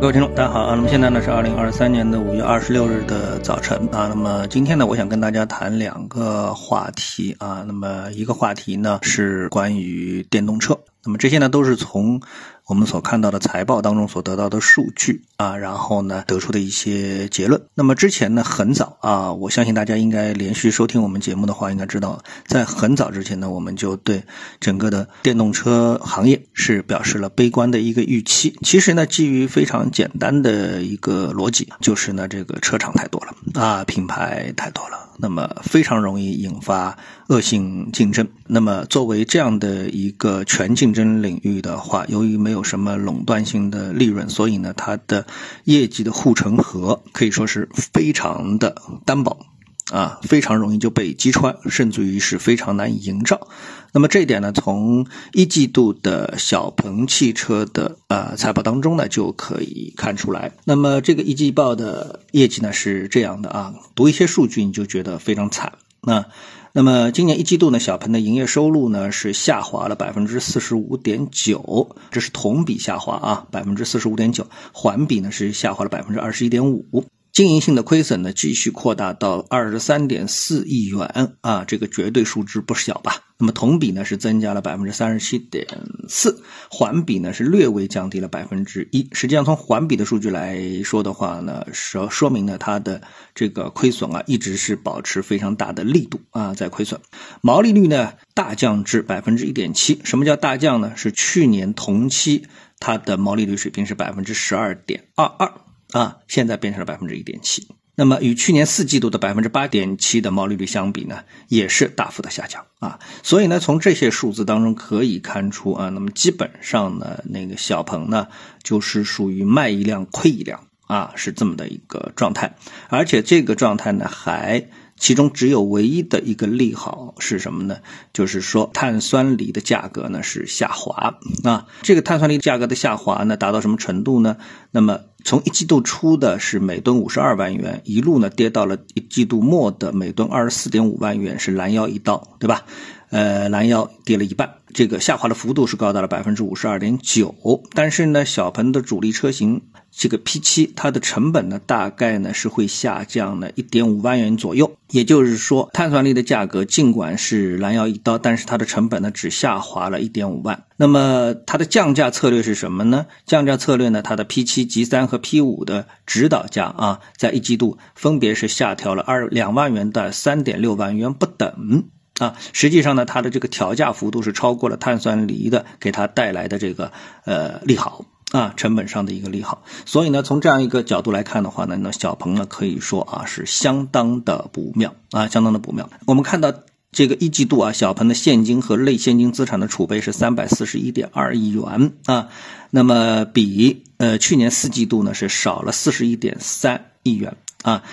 各位听众，大家好啊！那么现在呢是二零二三年的五月二十六日的早晨啊。那么今天呢，我想跟大家谈两个话题啊。那么一个话题呢是关于电动车。那么这些呢都是从我们所看到的财报当中所得到的数据啊，然后呢得出的一些结论。那么之前呢很早啊，我相信大家应该连续收听我们节目的话，应该知道，在很早之前呢，我们就对整个的电动车行业是表示了悲观的一个预期。其实呢，基于非常简单的一个逻辑，就是呢这个车厂太多了啊，品牌太多了。那么非常容易引发恶性竞争。那么作为这样的一个全竞争领域的话，由于没有什么垄断性的利润，所以呢，它的业绩的护城河可以说是非常的单薄。啊，非常容易就被击穿，甚至于是非常难以营造。那么这一点呢，从一季度的小鹏汽车的呃财报当中呢就可以看出来。那么这个一季报的业绩呢是这样的啊，读一些数据你就觉得非常惨。那那么今年一季度呢，小鹏的营业收入呢是下滑了百分之四十五点九，这是同比下滑啊，百分之四十五点九，环比呢是下滑了百分之二十一点五。经营性的亏损呢，继续扩大到二十三点四亿元啊，这个绝对数值不小吧？那么同比呢是增加了百分之三十七点四，环比呢是略微降低了百分之一。实际上从环比的数据来说的话呢，说说明呢它的这个亏损啊一直是保持非常大的力度啊在亏损，毛利率呢大降至百分之一点七。什么叫大降呢？是去年同期它的毛利率水平是百分之十二点二二。啊，现在变成了百分之一点七，那么与去年四季度的百分之八点七的毛利率相比呢，也是大幅的下降啊。所以呢，从这些数字当中可以看出啊，那么基本上呢，那个小鹏呢，就是属于卖一辆亏一辆啊，是这么的一个状态，而且这个状态呢还。其中只有唯一的一个利好是什么呢？就是说碳酸锂的价格呢是下滑啊。这个碳酸锂价格的下滑呢达到什么程度呢？那么从一季度初的是每吨五十二万元，一路呢跌到了一季度末的每吨二十四点五万元，是拦腰一刀，对吧？呃，拦腰跌了一半，这个下滑的幅度是高达了百分之五十二点九。但是呢，小鹏的主力车型这个 P7，它的成本呢，大概呢是会下降了一点五万元左右。也就是说，碳酸锂的价格尽管是拦腰一刀，但是它的成本呢只下滑了一点五万。那么它的降价策略是什么呢？降价策略呢，它的 P7、G3 和 P5 的指导价啊，在一季度分别是下调了二两万元到三点六万元不等。啊，实际上呢，它的这个调价幅度是超过了碳酸锂的给它带来的这个呃利好啊，成本上的一个利好。所以呢，从这样一个角度来看的话呢，那小鹏呢可以说啊是相当的不妙啊，相当的不妙。我们看到这个一季度啊，小鹏的现金和类现金资产的储备是三百四十一点二亿元啊，那么比呃去年四季度呢是少了四十一点三亿元啊。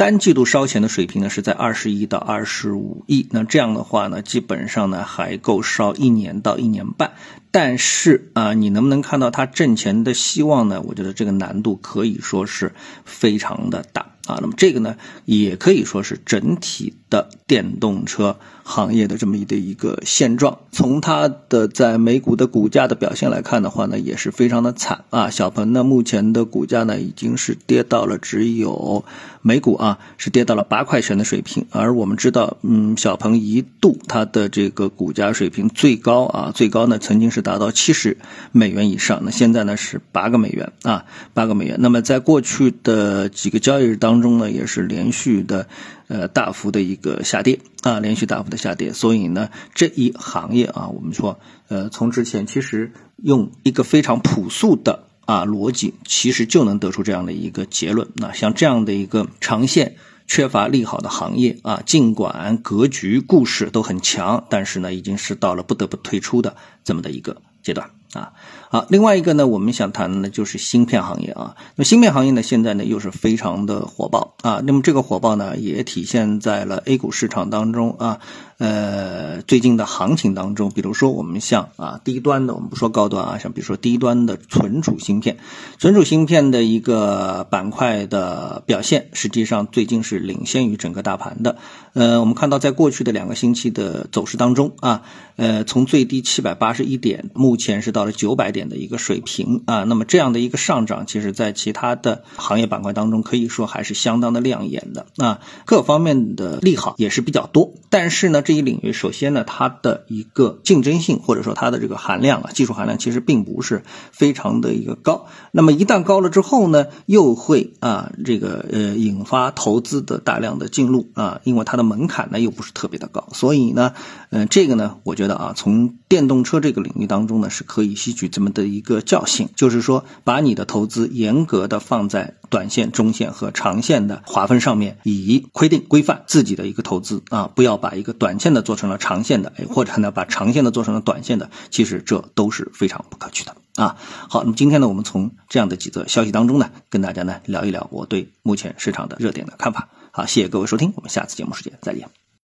单季度烧钱的水平呢是在二十亿到二十五亿，那这样的话呢，基本上呢还够烧一年到一年半。但是啊，你能不能看到它挣钱的希望呢？我觉得这个难度可以说是非常的大啊。那么这个呢，也可以说是整体的电动车行业的这么一的一个现状。从它的在美股的股价的表现来看的话呢，也是非常的惨啊。小鹏呢，目前的股价呢已经是跌到了只有美股啊是跌到了八块钱的水平。而我们知道，嗯，小鹏一度它的这个股价水平最高啊，最高呢曾经是。达到七十美元以上，那现在呢是八个美元啊，八个美元。那么在过去的几个交易日当中呢，也是连续的呃大幅的一个下跌啊，连续大幅的下跌。所以呢，这一行业啊，我们说呃，从之前其实用一个非常朴素的啊逻辑，其实就能得出这样的一个结论。那像这样的一个长线。缺乏利好的行业啊，尽管格局故事都很强，但是呢，已经是到了不得不退出的这么的一个阶段啊。好，另外一个呢，我们想谈的就是芯片行业啊。那么芯片行业呢，现在呢又是非常的火爆啊。那么这个火爆呢，也体现在了 A 股市场当中啊。呃，最近的行情当中，比如说我们像啊低端的，我们不说高端啊，像比如说低端的存储芯片，存储芯片的一个板块的表现，实际上最近是领先于整个大盘的。呃，我们看到在过去的两个星期的走势当中啊，呃，从最低七百八十一点，目前是到。到了九百点的一个水平啊。那么这样的一个上涨，其实在其他的行业板块当中，可以说还是相当的亮眼的啊。各方面的利好也是比较多。但是呢，这一领域首先呢，它的一个竞争性或者说它的这个含量啊，技术含量其实并不是非常的一个高。那么一旦高了之后呢，又会啊这个呃引发投资的大量的进入啊，因为它的门槛呢又不是特别的高，所以呢，嗯，这个呢，我觉得啊，从电动车这个领域当中呢，是可以以吸取这么的一个教训，就是说，把你的投资严格的放在短线、中线和长线的划分上面，以规定规范自己的一个投资啊，不要把一个短线的做成了长线的，哎，或者呢，把长线的做成了短线的，其实这都是非常不可取的啊。好，那么今天呢，我们从这样的几则消息当中呢，跟大家呢聊一聊我对目前市场的热点的看法。好，谢谢各位收听，我们下次节目时间再见。